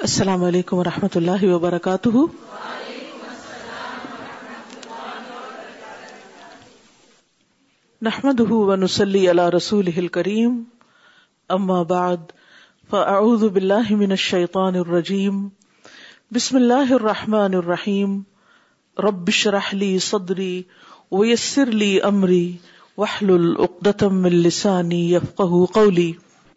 السلام علیکم و رحمۃ اللہ وبرکاتہ۔ نحمد ونسلی علی رسول کریم اما بعد، فاعوذ باللہ من الشیطان الرجیم۔ بسم اللہ الرحمن الرحیم۔ رب اشرح لی صدری ویسر لی امری۔ واحلل عقدة من لسانی یفقهوا قولی۔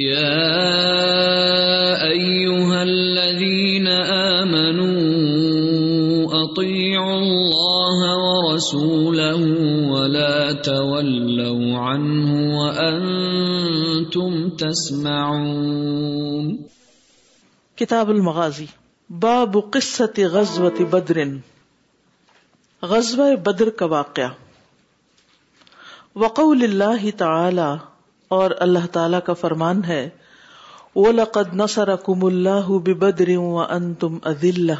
يا أيها الذين آمنوا أطيعوا الله ورسوله ولا تولوا عنه وأنتم تسمعون کتاب المغازی، باب قصت غزوت بدر. غزوہ بدر کا واقعہ. وقول اللہ تعالی اور اللہ تعالی کا فرمان ہے وہ لقد وَلَقَدْ نَصَرَكُمُ اللَّهُ بِبَدْرٍ وَأَنْتُمْ أَذِلَّةٌ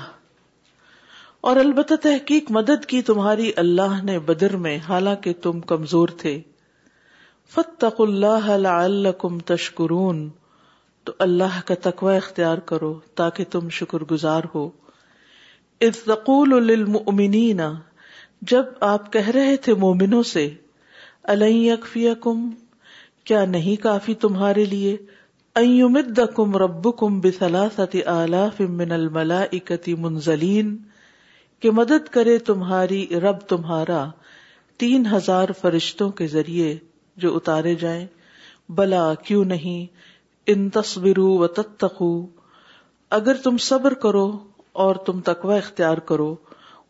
اور البتہ تحقیق مدد کی تمہاری اللہ نے بدر میں، حالانکہ تم کمزور تھے۔ فَاتَّقُوا اللَّهَ لَعَلَّكُمْ تَشْكُرُونَ تو اللہ کا تقوی اختیار کرو تاکہ تم شکر گزار ہو۔ اذ تقول للمؤمنین جب آپ کہہ رہے تھے مومنوں سے الن یکفیکم کیا نہیں کافی تمہارے لیے؟ ایمدکم ربکم بثلاثت آلاف من الملائکتی منزلین کہ مدد کرے تمہاری رب تمہارا تین ہزار فرشتوں کے ذریعے جو اتارے جائیں۔ بلا، کیوں نہیں؟ ان تصبروا و تتقو اگر تم صبر کرو اور تم تقوی اختیار کرو۔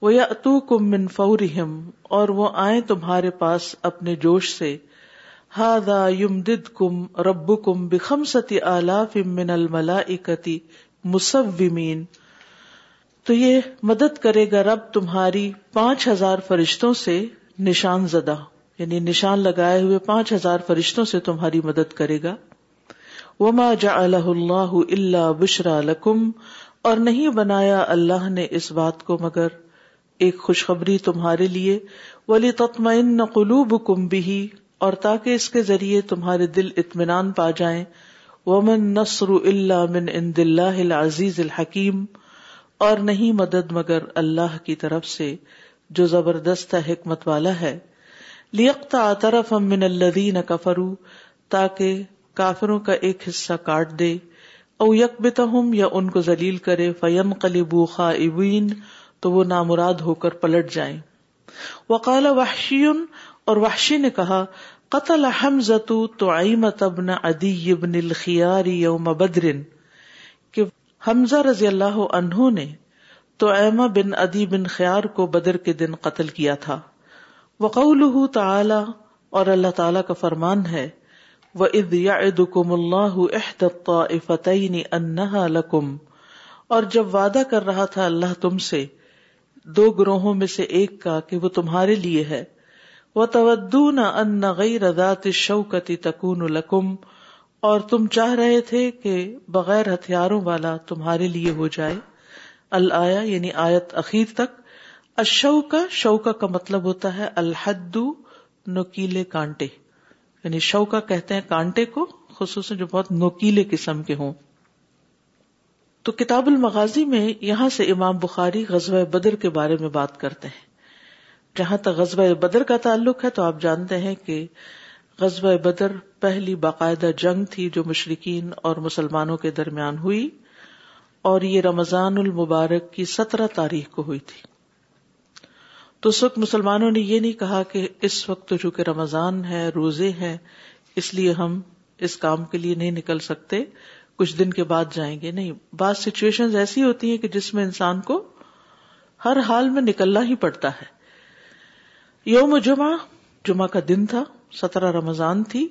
وہ یا اتو کم من فورہم اور وہ آئیں تمہارے پاس اپنے جوش سے۔ ہادا یم دد کم رب کم بخم ستی آلاف من الملائکتی مصومین تو یہ مدد کرے گا رب تمہاری پانچ ہزار فرشتوں سے نشان زدہ یعنی نشان لگائے ہوئے پانچ ہزار فرشتوں سے تمہاری مدد کرے گا۔ وما جعلہ اللہ الا بشرا لکم اور نہیں بنایا اللہ نے اس بات کو مگر ایک خوشخبری تمہارے لیے۔ ولی تطمئن قلوبکم بھی اور تاکہ اس کے ذریعے تمہارے دل اطمینان پا جائیں۔ ومن نصر اللہ من عند اللہ العزیز الحکیم اور نہیں مدد مگر اللہ کی طرف سے، جو زبردست حکمت والا ہے۔ لیقطع طرف من الذین کفروا تاکہ کافروں کا ایک حصہ کاٹ دے۔ او یکبتہم، یا ان کو ذلیل کرے۔ فینقلبوا خائبین تو وہ نامراد ہو کر پلٹ جائیں۔ وقال وحشی اور وحشی نے کہا، قتل حمزۃ تعیمۃ ابن عدی ابن الخیار یوم بدر کہ حمزہ رضی اللہ عنہ نے تعیمہ بن عدی بن خیار کو بدر کے دن قتل کیا تھا. وقوله تعالی، اور اللہ تعالی کا فرمان ہے، وَإِذْ يَعِدُكُمُ اللَّهُ إِحْدَى الطَّائِفَتَيْنِ أَنَّهَا لَكُمْ، اور جب وعدہ کر رہا تھا اللہ تم سے، دو گروہوں میں سے ایک کا کہ وہ تمہارے لیے ہے وہ تودون ان غیر ذات شوکتی تکون لکم اور تم چاہ رہے تھے کہ بغیر ہتھیاروں والا تمہارے لیے ہو جائے۔ الآیا یعنی آیت اخیر تک۔ اشوکا شوکا کا مطلب ہوتا ہے الحد، نوکیلے کانٹے۔ یعنی شوکا کہتے ہیں کانٹے کو، خصوصاً جو بہت نوکیلے قسم کے ہوں۔ تو کتاب المغازی میں یہاں سے امام بخاری غزوہ بدر کے بارے میں بات کرتے ہیں۔ جہاں تک غزوہ بدر کا تعلق ہے تو آپ جانتے ہیں کہ غزوہ بدر پہلی باقاعدہ جنگ تھی جو مشرقین اور مسلمانوں کے درمیان ہوئی اور یہ رمضان المبارک کی سترہ تاریخ کو ہوئی تھی۔ تو اس وقت مسلمانوں نے یہ نہیں کہا کہ اس وقت تو چونکہ رمضان ہے، روزے ہیں، اس لیے ہم اس کام کے لیے نہیں نکل سکتے، کچھ دن کے بعد جائیں گے۔ نہیں، بعض سچویشن ایسی ہوتی ہیں کہ جس میں انسان کو ہر حال میں نکلنا ہی پڑتا ہے۔ یوم جمعہ جمعہ کا دن تھا، سترہ رمضان تھی،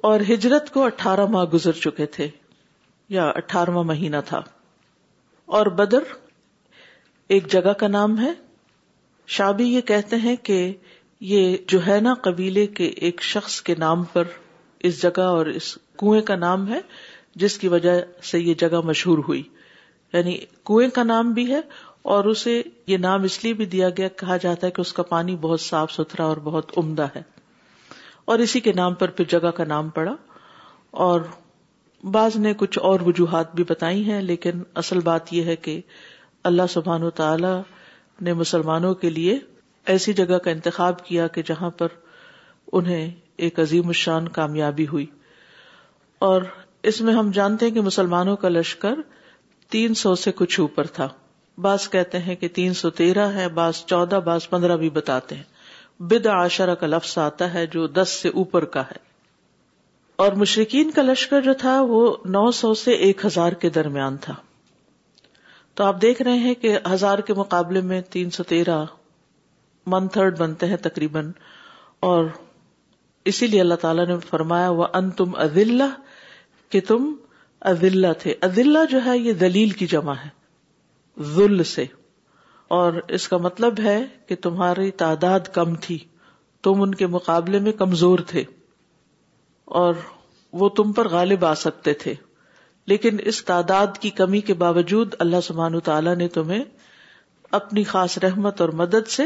اور ہجرت کو اٹھارہ ماہ گزر چکے تھے، یا اٹھارہواں مہینہ تھا۔ اور بدر ایک جگہ کا نام ہے۔ شابی یہ کہتے ہیں کہ یہ جو ہے نا قبیلے کے ایک شخص کے نام پر اس جگہ اور اس کنویں کا نام ہے، جس کی وجہ سے یہ جگہ مشہور ہوئی۔ یعنی کنویں کا نام بھی ہے اور اسے یہ نام اس لیے بھی دیا گیا، کہا جاتا ہے کہ اس کا پانی بہت صاف ستھرا اور بہت عمدہ ہے۔ اور اسی کے نام پر پھر جگہ کا نام پڑا۔ اور بعض نے کچھ اور وجوہات بھی بتائی ہیں، لیکن اصل بات یہ ہے کہ اللہ سبحان و تعالی نے مسلمانوں کے لیے ایسی جگہ کا انتخاب کیا کہ جہاں پر انہیں ایک عظیم الشان کامیابی ہوئی۔ اور اس میں ہم جانتے ہیں کہ مسلمانوں کا لشکر تین سو سے کچھ اوپر تھا۔ بعض کہتے ہیں کہ تین سو تیرہ ہے، بعض چودہ، بعض پندرہ بھی بتاتے ہیں۔ بد آشرہ کا لفظ آتا ہے جو دس سے اوپر کا ہے۔ اور مشرقین کا لشکر جو تھا، وہ نو سو سے ایک ہزار کے درمیان تھا۔ تو آپ دیکھ رہے ہیں کہ ہزار کے مقابلے میں تین سو تیرہ ون تھرڈ بنتے ہیں تقریباً۔ اور اسی لیے اللہ تعالیٰ نے فرمایا وہ ان تم کہ تم ادلہ تھے۔ ادلہ جو ہے، یہ دلیل کی جمع ہے۔ ذل سے۔ اور اس کا مطلب ہے کہ تمہاری تعداد کم تھی۔ تم ان کے مقابلے میں کمزور تھے۔ اور وہ تم پر غالب آ سکتے تھے۔ لیکن اس تعداد کی کمی کے باوجود اللہ سبحان تعالیٰ نے تمہیں اپنی خاص رحمت اور مدد سے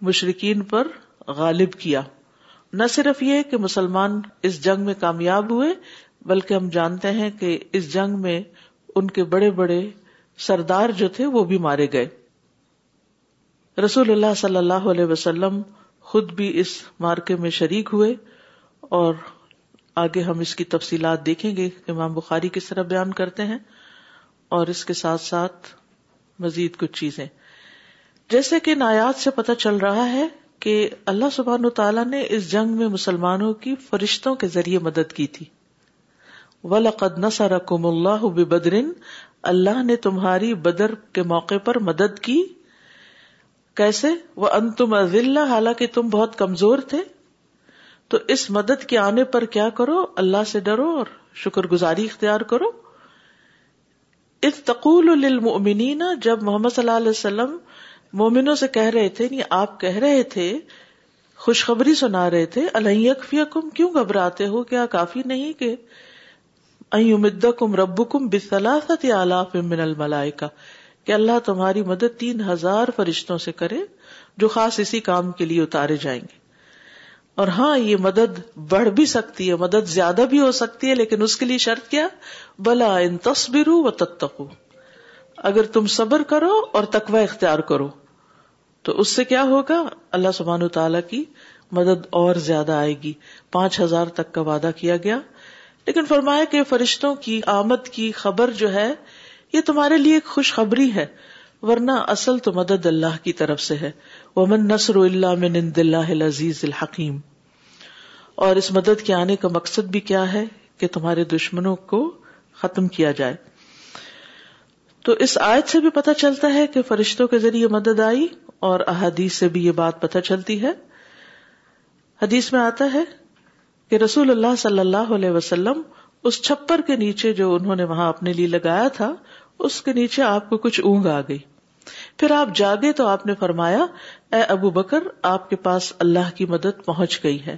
مشرقین پر غالب کیا۔ نہ صرف یہ کہ مسلمان اس جنگ میں کامیاب ہوئے، بلکہ ہم جانتے ہیں کہ اس جنگ میں ان کے بڑے بڑے سردار جو تھے وہ بھی مارے گئے۔ رسول اللہ صلی اللہ علیہ وسلم خود بھی اس مارکے میں شریک ہوئے اور آگے ہم اس کی تفصیلات دیکھیں گے۔ امام بخاری کس طرح بیان کرتے ہیں اور اس کے ساتھ ساتھ مزید کچھ چیزیں۔ جیسے کہ نایات سے پتہ چل رہا ہے کہ اللہ سبحان تعالیٰ نے اس جنگ میں مسلمانوں کی فرشتوں کے ذریعے مدد کی تھی۔ وَلَقَدْ نَصَرَكُمُ اللَّهُ بِبَدْرٍ اللہ نے تمہاری بدر کے موقع پر مدد کی۔ کیسے؟ وہ ان تم حالانکہ تم بہت کمزور تھے۔ تو اس مدد کے آنے پر کیا کرو؟ اللہ سے ڈرو اور شکر گزاری اختیار کرو۔ اس تقول للمؤمنین جب محمد صلی اللہ علیہ وسلم مومنوں سے کہہ رہے تھے یعنی آپ کہہ رہے تھے، خوشخبری سنا رہے تھے اللہ کیوں گھبراتے ہو؟ کیا کافی نہیں کہ رب کم بسلاست آلاف من الملائکہ کہ اللہ تمہاری مدد تین ہزار فرشتوں سے کرے جو خاص اسی کام کے لیے اتارے جائیں گے۔ اور ہاں یہ مدد بڑھ بھی سکتی ہے، مدد زیادہ بھی ہو سکتی ہے، لیکن اس کے لیے شرط کیا؟ بلا ان تصبر و تتقو اگر تم صبر کرو اور تقوی اختیار کرو، تو اس سے کیا ہوگا؟ اللہ سبحان تعالی کی مدد اور زیادہ آئے گی۔ پانچ ہزار تک کا وعدہ کیا گیا۔ لیکن فرمایا کہ فرشتوں کی آمد کی خبر جو ہے، یہ تمہارے لیے ایک خوشخبری ہے، ورنہ اصل تو مدد اللہ کی طرف سے ہے۔ ومن نصر اللہ من عند اللہ العزیز الحکیم اور اس مدد کے آنے کا مقصد بھی کیا ہے؟ کہ تمہارے دشمنوں کو ختم کیا جائے۔ تو اس آیت سے بھی پتہ چلتا ہے کہ فرشتوں کے ذریعے مدد آئی اور احادیث سے بھی یہ بات پتہ چلتی ہے۔ حدیث میں آتا ہے کہ رسول اللہ صلی اللہ علیہ وسلم اس چھپر کے نیچے جو انہوں نے وہاں اپنے لیے لگایا تھا، اس کے نیچے آپ کو کچھ اونگ آ گئی۔ پھر آپ جاگے تو آپ نے فرمایا، اے ابو بکر، آپ کے پاس اللہ کی مدد پہنچ گئی ہے۔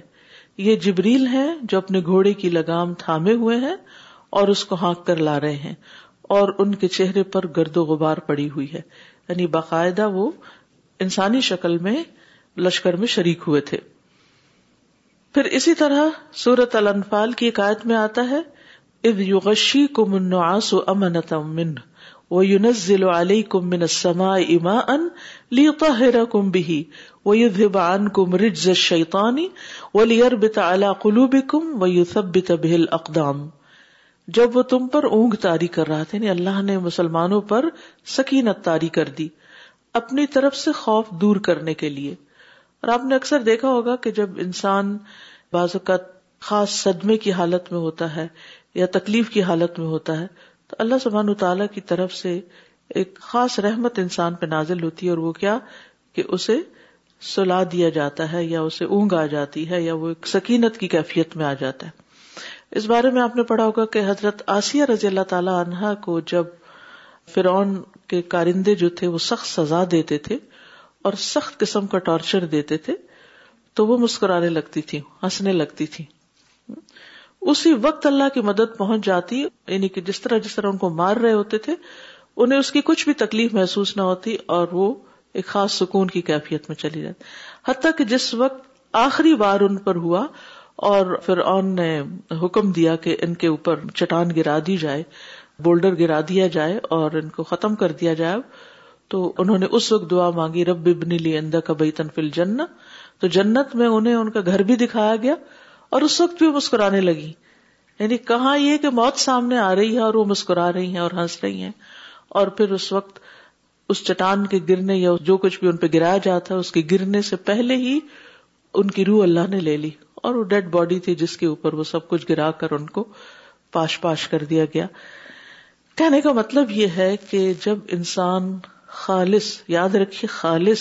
یہ جبریل ہے جو اپنے گھوڑے کی لگام تھامے ہوئے ہیں اور اس کو ہانک کر لا رہے ہیں اور ان کے چہرے پر گرد و غبار پڑی ہوئی ہے۔ یعنی باقاعدہ وہ انسانی شکل میں لشکر میں شریک ہوئے تھے۔ پھر اسی طرح سورت الانفال کی ایک آیت میں آتا ہے، اذ یغشی النعاس امنتا من وینزل علیکم من السماء اماء لیطہرکم به ویذہب عنکم رجز الشیطان ولیربط علی قلوبکم ویثبت به الاقدام۔ جب وہ تم پر اونگ تاری کر رہا تھا یعنی اللہ نے مسلمانوں پر سکینت تاری کر دی اپنی طرف سے خوف دور کرنے کے لیے۔ اور آپ نے اکثر دیکھا ہوگا کہ جب انسان بعض اوقات خاص صدمے کی حالت میں ہوتا ہے یا تکلیف کی حالت میں ہوتا ہے، تو اللہ سبحان تعالیٰ کی طرف سے ایک خاص رحمت انسان پہ نازل ہوتی ہے اور وہ کیا؟ کہ اسے سلا دیا جاتا ہے یا اسے اونگ آ جاتی ہے یا وہ ایک سکینت کی کیفیت میں آ جاتا ہے۔ اس بارے میں آپ نے پڑھا ہوگا کہ حضرت آسیہ رضی اللہ تعالی عنہا کو جب فرعون کے کارندے جو تھے وہ سخت سزا دیتے تھے اور سخت قسم کا ٹارچر دیتے تھے تو وہ مسکرانے لگتی تھی ہنسنے لگتی تھی اسی وقت اللہ کی مدد پہنچ جاتی یعنی کہ جس طرح جس طرح ان کو مار رہے ہوتے تھے، انہیں اس کی کچھ بھی تکلیف محسوس نہ ہوتی اور وہ ایک خاص سکون کی کیفیت میں چلی جاتی۔ حتیٰ کہ جس وقت آخری بار ان پر ہوا اور پھر اون نے حکم دیا کہ ان کے اوپر چٹان گرا دی جائے، بولڈر گرا دیا جائے اور ان کو ختم کر دیا جائے، تو انہوں نے اس وقت دعا مانگی، رب ابن لی اندہ کا بیتن فل جن تو جنت میں انہیں ان کا گھر بھی دکھایا گیا اور اس وقت بھی مسکرانے لگی۔ یعنی کہاں یہ کہ موت سامنے آ رہی ہے اور وہ مسکرا رہی ہیں اور ہنس رہی ہیں۔ اور پھر اس وقت اس چٹان کے گرنے یا جو کچھ بھی ان پہ گرایا جاتا ہے، اس کے گرنے سے پہلے ہی ان کی روح اللہ نے لے لی۔ اور وہ ڈیڈ باڈی تھی جس کے اوپر وہ سب کچھ گرا کر ان کو پاش پاش کر دیا گیا۔ کہنے کا مطلب یہ ہے کہ جب انسان خالص، یاد رکھیے خالص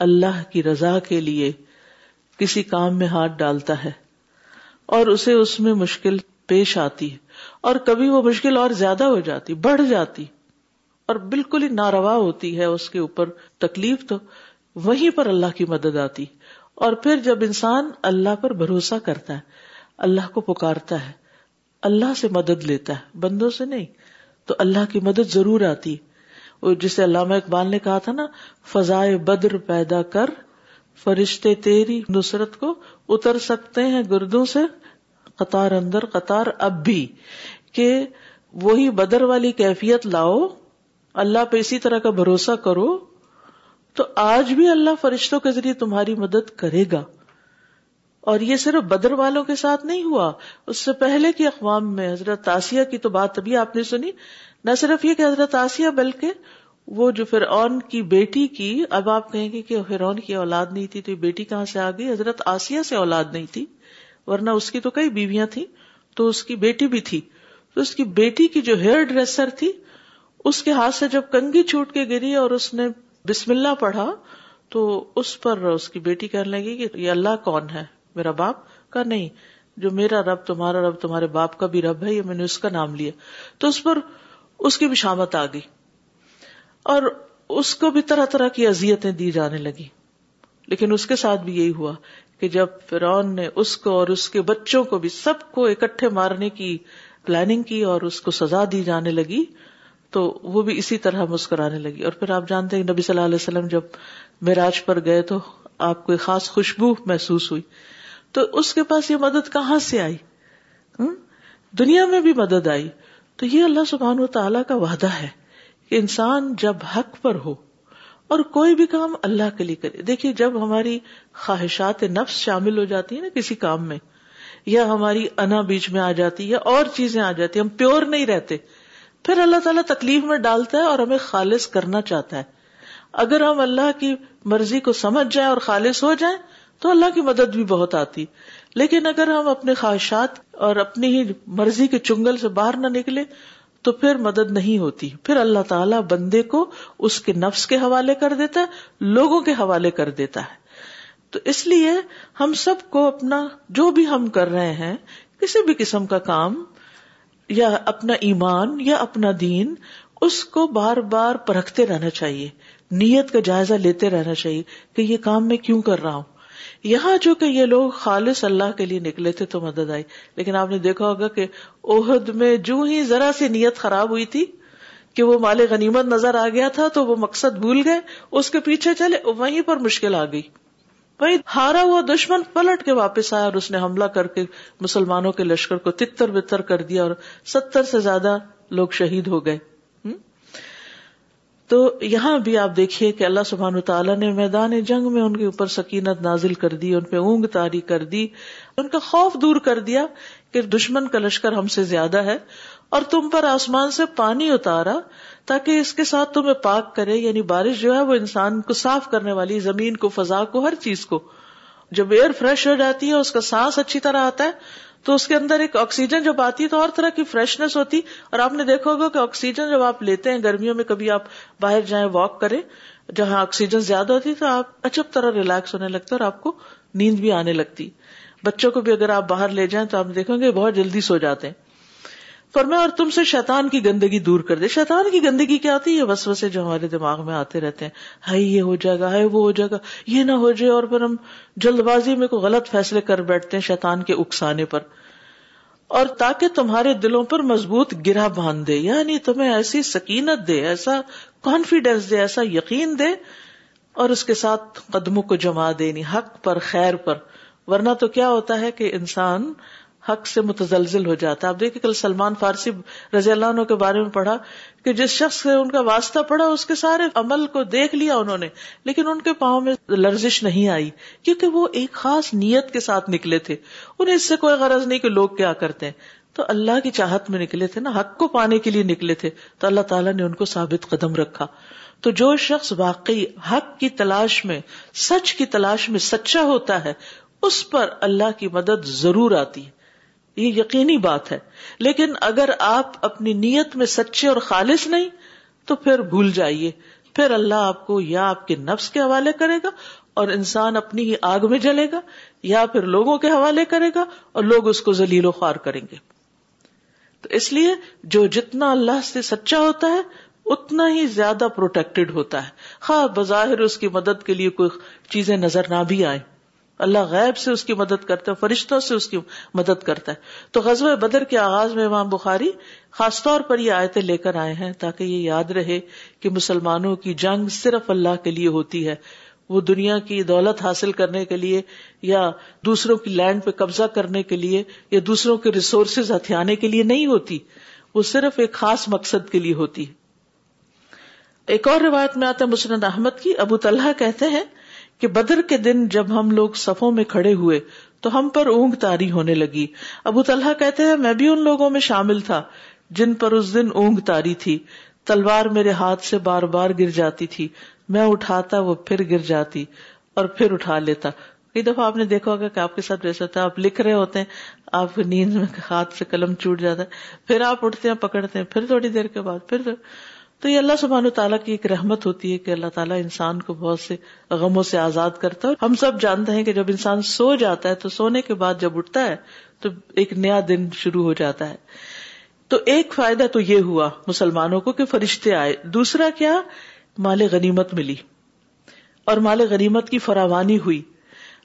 اللہ کی رضا کے لیے کسی کام میں ہاتھ ڈالتا ہے اور اسے اس میں مشکل پیش آتی ہے اور کبھی وہ مشکل اور زیادہ ہو جاتی، بڑھ جاتی اور بالکل ہی ناروا ہوتی ہے، اس کے اوپر تکلیف تو وہیں پر اللہ کی مدد آتی اور پھر جب انسان اللہ پر بھروسہ کرتا ہے، اللہ کو پکارتا ہے، اللہ سے مدد لیتا ہے، بندوں سے نہیں، تو اللہ کی مدد ضرور آتی وہ جسے علامہ اقبال نے کہا تھا نا، فضائے بدر پیدا کر، فرشتے تیری نصرت کو اتر سکتے ہیں گردوں سے، قطار اندر قطار اب بھی، کہ وہی بدر والی کیفیت لاؤ، اللہ پہ اسی طرح کا بھروسہ کرو، تو آج بھی اللہ فرشتوں کے ذریعے تمہاری مدد کرے گا۔ اور یہ صرف بدر والوں کے ساتھ نہیں ہوا، اس سے پہلے کی اقوام میں حضرت تاسیہ کی تو بات ابھی آپ نے سنی نہ صرف یہ کہ حضرت آسیہ بلکہ وہ جو فرعون کی بیٹی کی، اب آپ کہیں گے کہ فرعون کی اولاد نہیں تھی تو یہ بیٹی کہاں سے آ گئی؟ حضرت آسیہ سے اولاد نہیں تھی، ورنہ اس کی تو کئی بیویاں تھیں، تو اس کی بیٹی بھی تھی۔ تو اس کی بیٹی کی جو ہیئر ڈریسر تھی، اس کے ہاتھ سے جب کنگھی چھوٹ کے گری اور اس نے بسم اللہ پڑھا، تو اس پر اس کی بیٹی کہنے لگی کہ یہ اللہ کون ہے؟ میرا باپ؟ کا نہیں، جو میرا رب، تمہارا رب، تمہارے باپ کا بھی رب ہے، یہ میں نے اس کا نام لیا۔ تو اس پر اس کی بھی شامت آ گئی۔ اور اس کو بھی طرح طرح کی اذیتیں دی جانے لگی۔ لیکن اس کے ساتھ بھی یہی ہوا کہ جب فرعون نے اس کو اور اس کے بچوں کو بھی سب کو اکٹھے مارنے کی پلاننگ کی اور اس کو سزا دی جانے لگی، تو وہ بھی اسی طرح مسکرانے لگی۔ اور پھر آپ جانتے ہیں نبی صلی اللہ علیہ وسلم جب میراج پر گئے تو آپ کو خاص خوشبو محسوس ہوئی۔ تو اس کے پاس یہ مدد کہاں سے آئی؟ دنیا میں بھی مدد آئی۔ تو یہ اللہ سبحان و تعالیٰ کا وعدہ ہے کہ انسان جب حق پر ہو اور کوئی بھی کام اللہ کے لیے کرے۔ دیکھیے، جب ہماری خواہشات نفس شامل ہو جاتی ہیں نا کسی کام میں، یا ہماری انا بیچ میں آ جاتی ہے یا اور چیزیں آ جاتی ہیں ہم پیور نہیں رہتے، پھر اللہ تعالیٰ تکلیف میں ڈالتا ہے اور ہمیں خالص کرنا چاہتا ہے۔ اگر ہم اللہ کی مرضی کو سمجھ جائیں اور خالص ہو جائیں تو اللہ کی مدد بھی بہت آتی۔ لیکن اگر ہم اپنے خواہشات اور اپنی ہی مرضی کے چنگل سے باہر نہ نکلے، تو پھر مدد نہیں ہوتی۔ پھر اللہ تعالیٰ بندے کو اس کے نفس کے حوالے کر دیتا ہے، لوگوں کے حوالے کر دیتا ہے۔ تو اس لیے ہم سب کو اپنا جو بھی ہم کر رہے ہیں، کسی بھی قسم کا کام یا اپنا ایمان یا اپنا دین، اس کو بار بار پرکھتے رہنا چاہیے۔ نیت کا جائزہ لیتے رہنا چاہیے کہ یہ کام میں کیوں کر رہا ہوں۔ یہاں جو کہ یہ لوگ خالص اللہ کے لیے نکلے تھے تو مدد آئی۔ لیکن آپ نے دیکھا ہوگا کہ عہد میں جو ہی ذرا سی نیت خراب ہوئی تھی کہ وہ مال غنیمت نظر آ گیا تھا تو وہ مقصد بھول گئے، اس کے پیچھے چلے، وہیں پر مشکل آ گئی۔ وہی ہارا ہوا دشمن پلٹ کے واپس آیا اور اس نے حملہ کر کے مسلمانوں کے لشکر کو تتر بتر کر دیا اور ستر سے زیادہ لوگ شہید ہو گئے۔ تو یہاں بھی آپ دیکھیے کہ اللہ سبحان تعالیٰ نے میدان جنگ میں ان کے اوپر سکینت نازل کر دی، ان پہ اونگ تاری کر دی، ان کا خوف دور کر دیا کہ دشمن کا لشکر ہم سے زیادہ ہے اور تم پر آسمان سے پانی اتارا تاکہ اس کے ساتھ تمہیں پاک کرے یعنی بارش جو ہے وہ انسان کو صاف کرنے والی، زمین کو، فضا کو، ہر چیز کو۔ جب ایئر فریش ہو جاتی ہے، اس کا سانس اچھی طرح آتا ہے تو اس کے اندر ایک آکسیجن جب آتی ہے تو اور طرح کی فریشنس ہوتی اور آپ نے دیکھا ہوگا کہ آکسیجن جب آپ لیتے ہیں گرمیوں میں، کبھی آپ باہر جائیں واک کریں، جہاں آکسیجن زیادہ ہوتی تو آپ اچھب طرح ریلیکس ہونے لگتا اور آپ کو نیند بھی آنے لگتی بچوں کو بھی اگر آپ باہر لے جائیں تو آپ دیکھیں گے بہت جلدی سو جاتے ہیں۔ فرمایا، اور تم سے شیطان کی گندگی دور کر دے۔ شیطان کی گندگی کیا آتی؟ ہے بس وسے جو ہمارے دماغ میں آتے رہتے ہیں۔ ہائی یہ ہو جائے گا ہائی وہ ہو جائے گا۔ یہ نہ ہو جائے اور پھر ہم جلد بازی میں کوئی غلط فیصلے کر بیٹھتے ہیں شیطان کے اکسانے پر۔ اور تاکہ تمہارے دلوں پر مضبوط گرا باندھ دے یعنی تمہیں ایسی سکینت دے، ایسا کانفیڈینس دے، ایسا یقین دے، اور اس کے ساتھ قدموں کو جما دینی حق پر، خیر پر۔ ورنہ تو کیا ہوتا ہے کہ انسان حق سے متزلزل ہو جاتا ہے۔ آپ دیکھیں کل سلمان فارسی رضی اللہ عنہ کے بارے میں پڑھا کہ جس شخص سے ان کا واسطہ پڑا اس کے سارے عمل کو دیکھ لیا انہوں نے، لیکن ان کے پاؤں میں لرزش نہیں آئی، کیونکہ وہ ایک خاص نیت کے ساتھ نکلے تھے۔ انہیں اس سے کوئی غرض نہیں کہ لوگ کیا کرتے ہیں۔ تو اللہ کی چاہت میں نکلے تھے نا، حق کو پانے کے لیے نکلے تھے۔ تو اللہ تعالیٰ نے ان کو ثابت قدم رکھا۔ تو جو شخص واقعی حق کی تلاش میں، سچ کی تلاش میں سچا ہوتا ہے، اس پر اللہ کی مدد ضرور آتی ہے۔ یہ یقینی بات ہے۔ لیکن اگر آپ اپنی نیت میں سچے اور خالص نہیں، تو پھر بھول جائیے۔ پھر اللہ آپ کو یا آپ کے نفس کے حوالے کرے گا اور انسان اپنی ہی آگ میں جلے گا، یا پھر لوگوں کے حوالے کرے گا اور لوگ اس کو ذلیل و خوار کریں گے۔ تو اس لیے جو جتنا اللہ سے سچا ہوتا ہے، اتنا ہی زیادہ پروٹیکٹڈ ہوتا ہے۔ خواہ بظاہر اس کی مدد کے لیے کوئی چیزیں نظر نہ بھی آئیں۔ اللہ غیب سے اس کی مدد کرتا ہے، فرشتوں سے اس کی مدد کرتا ہے۔ تو غزب بدر کے آغاز میں امام بخاری خاص طور پر یہ آیتیں لے کر آئے ہیں تاکہ یہ یاد رہے کہ مسلمانوں کی جنگ صرف اللہ کے لیے ہوتی ہے۔ وہ دنیا کی دولت حاصل کرنے کے لیے یا دوسروں کی لینڈ پہ قبضہ کرنے کے لیے یا دوسروں کے ریسورسز ہتھیانے کے لیے نہیں ہوتی۔ وہ صرف ایک خاص مقصد کے لیے ہوتی ایک اور روایت میں آتا ہے مسند احمد کی، ابو طلحہ کہتے ہیں کہ بدر کے دن جب ہم لوگ صفوں میں کھڑے ہوئے تو ہم پر اونگ تاری ہونے لگی۔ ابو طلحہ کہتے ہیں، میں بھی ان لوگوں میں شامل تھا جن پر اس دن اونگ تاری تھی۔ تلوار میرے ہاتھ سے بار بار گر جاتی تھی۔ میں اٹھاتا، وہ پھر گر جاتی اور پھر اٹھا لیتا۔ کئی دفعہ آپ نے دیکھا ہوگا کہ آپ کے ساتھ ویسا ہوتا ہے آپ لکھ رہے ہوتے ہیں، آپ کی نیند میں ہاتھ سے قلم چوٹ جاتا ہے، پھر آپ اٹھتے ہیں، پکڑتے ہیں، پھر تھوڑی دیر کے بعد، پھر تو یہ اللہ سبحان و تعالیٰ کی ایک رحمت ہوتی ہے کہ اللہ تعالیٰ انسان کو بہت سے غموں سے آزاد کرتا ہے ہم سب جانتے ہیں کہ جب انسان سو جاتا ہے تو سونے کے بعد جب اٹھتا ہے تو ایک نیا دن شروع ہو جاتا ہے۔ تو ایک فائدہ تو یہ ہوا مسلمانوں کو کہ فرشتے آئے۔ دوسرا کیا؟ مال غنیمت ملی اور مال غنیمت کی فراوانی ہوئی۔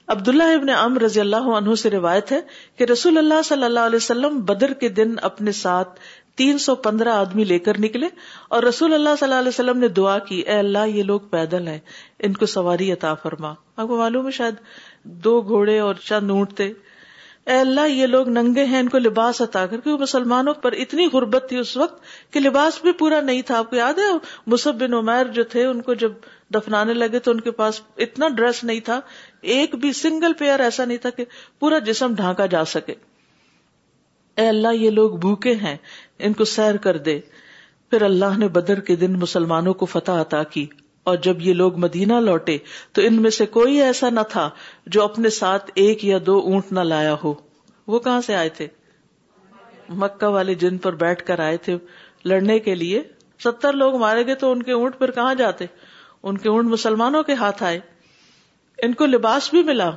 عبداللہ ابن ام رضی اللہ عنہ سے روایت ہے کہ رسول اللہ صلی اللہ علیہ وسلم بدر کے دن اپنے ساتھ تین سو پندرہ آدمی لے کر نکلے اور رسول اللہ صلی اللہ علیہ وسلم نے دعا کی، اے اللہ یہ لوگ پیدل ہیں، ان کو سواری عطا فرما۔ آپ کو معلوم ہے شاید دو گھوڑے اور چند اونٹ تھے اے اللہ یہ لوگ ننگے ہیں، ان کو لباس عطا کر، کیونکہ مسلمانوں پر اتنی غربت تھی اس وقت کہ لباس بھی پورا نہیں تھا۔ آپ کو یاد ہے مصب بن عمیر جو تھے، ان کو جب دفنانے لگے تو ان کے پاس اتنا ڈریس نہیں تھا، ایک بھی سنگل پیئر ایسا نہیں تھا کہ پورا جسم ڈھانکا جا سکے۔ اے اللہ یہ لوگ بھوکے ہیں ان کو سیر کر دے۔ پھر اللہ نے بدر کے دن مسلمانوں کو فتح عطا کی۔ اور جب یہ لوگ مدینہ لوٹے، تو ان میں سے کوئی ایسا نہ تھا جو اپنے ساتھ ایک یا دو اونٹ نہ لایا ہو۔ وہ کہاں سے آئے تھے؟ مکہ والے جن پر بیٹھ کر آئے تھے لڑنے کے لیے۔ ستر لوگ مارے گئے تو ان کے اونٹ پھر کہاں جاتے؟ ان کے اونٹ مسلمانوں کے ہاتھ آئے۔ ان کو لباس بھی ملا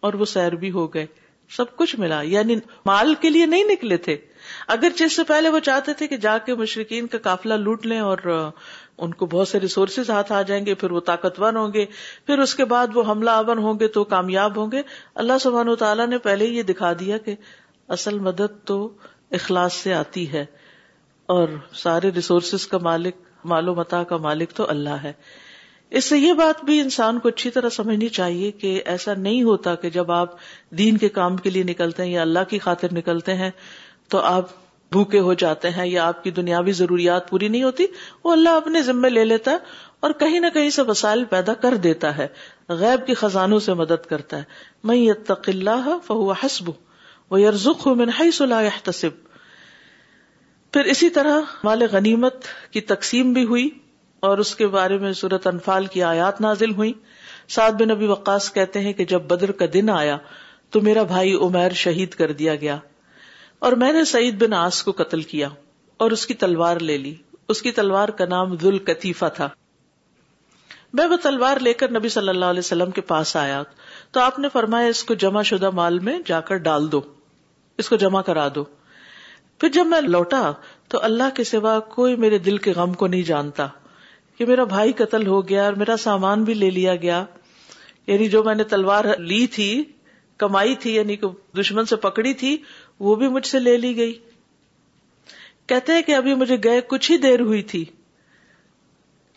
اور وہ سیر بھی ہو گئے۔ سب کچھ ملا یعنی مال کے لیے نہیں نکلے تھے۔ اگر جس سے پہلے وہ چاہتے تھے کہ جا کے مشرقین کا قافلہ لوٹ لیں اور ان کو بہت سے ریسورسز ہاتھ آ جائیں گے، پھر وہ طاقتور ہوں گے، پھر اس کے بعد وہ حملہ آور ہوں گے تو کامیاب ہوں گے۔ اللہ سبحان و تعالیٰ نے پہلے یہ دکھا دیا کہ اصل مدد تو اخلاص سے آتی ہے اور سارے ریسورسز کا مالک، مال و متا کا مالک تو اللہ ہے۔ اس سے یہ بات بھی انسان کو اچھی طرح سمجھنی چاہیے کہ ایسا نہیں ہوتا کہ جب آپ دین کے کام کے لیے نکلتے ہیں یا اللہ کی خاطر نکلتے ہیں تو آپ بھوکے ہو جاتے ہیں یا آپ کی دنیاوی ضروریات پوری نہیں ہوتی، وہ اللہ اپنے ذمے لے لیتا ہے اور کہیں نہ کہیں سے وسائل پیدا کر دیتا ہے، غیب کی خزانوں سے مدد کرتا ہے۔ میں یتق اللہ فہو حسب وہ یرزق من حیث لا يحتسب پھر اسی طرح مال غنیمت کی تقسیم بھی ہوئی اور اس کے بارے میں صورت انفال کی آیات نازل ہوئی۔ سعد بن نبی وقاص کہتے ہیں کہ جب بدر کا دن آیا تو میرا بھائی عمیر شہید کر دیا گیا۔ اور میں نے سعید بن آس کو قتل کیا اور اس کی تلوار لے لی۔ اس کی تلوار کا نام ذل کتیفا تھا۔ میں وہ تلوار لے کر نبی صلی اللہ علیہ وسلم کے پاس آیا تو آپ نے فرمایا، اس کو جمع شدہ مال میں جا کر ڈال دو۔ اس کو جمع کرا دو۔ پھر جب میں لوٹا تو اللہ کے سوا کوئی میرے دل کے غم کو نہیں جانتا کہ میرا بھائی قتل ہو گیا اور میرا سامان بھی لے لیا گیا۔ یعنی جو میں نے تلوار لی تھی، کمائی تھی یعنی کہ دشمن سے پکڑی تھی وہ بھی مجھ سے لے لی گئی۔ کہتے ہیں کہ ابھی مجھے گئے کچھ ہی دیر ہوئی تھی۔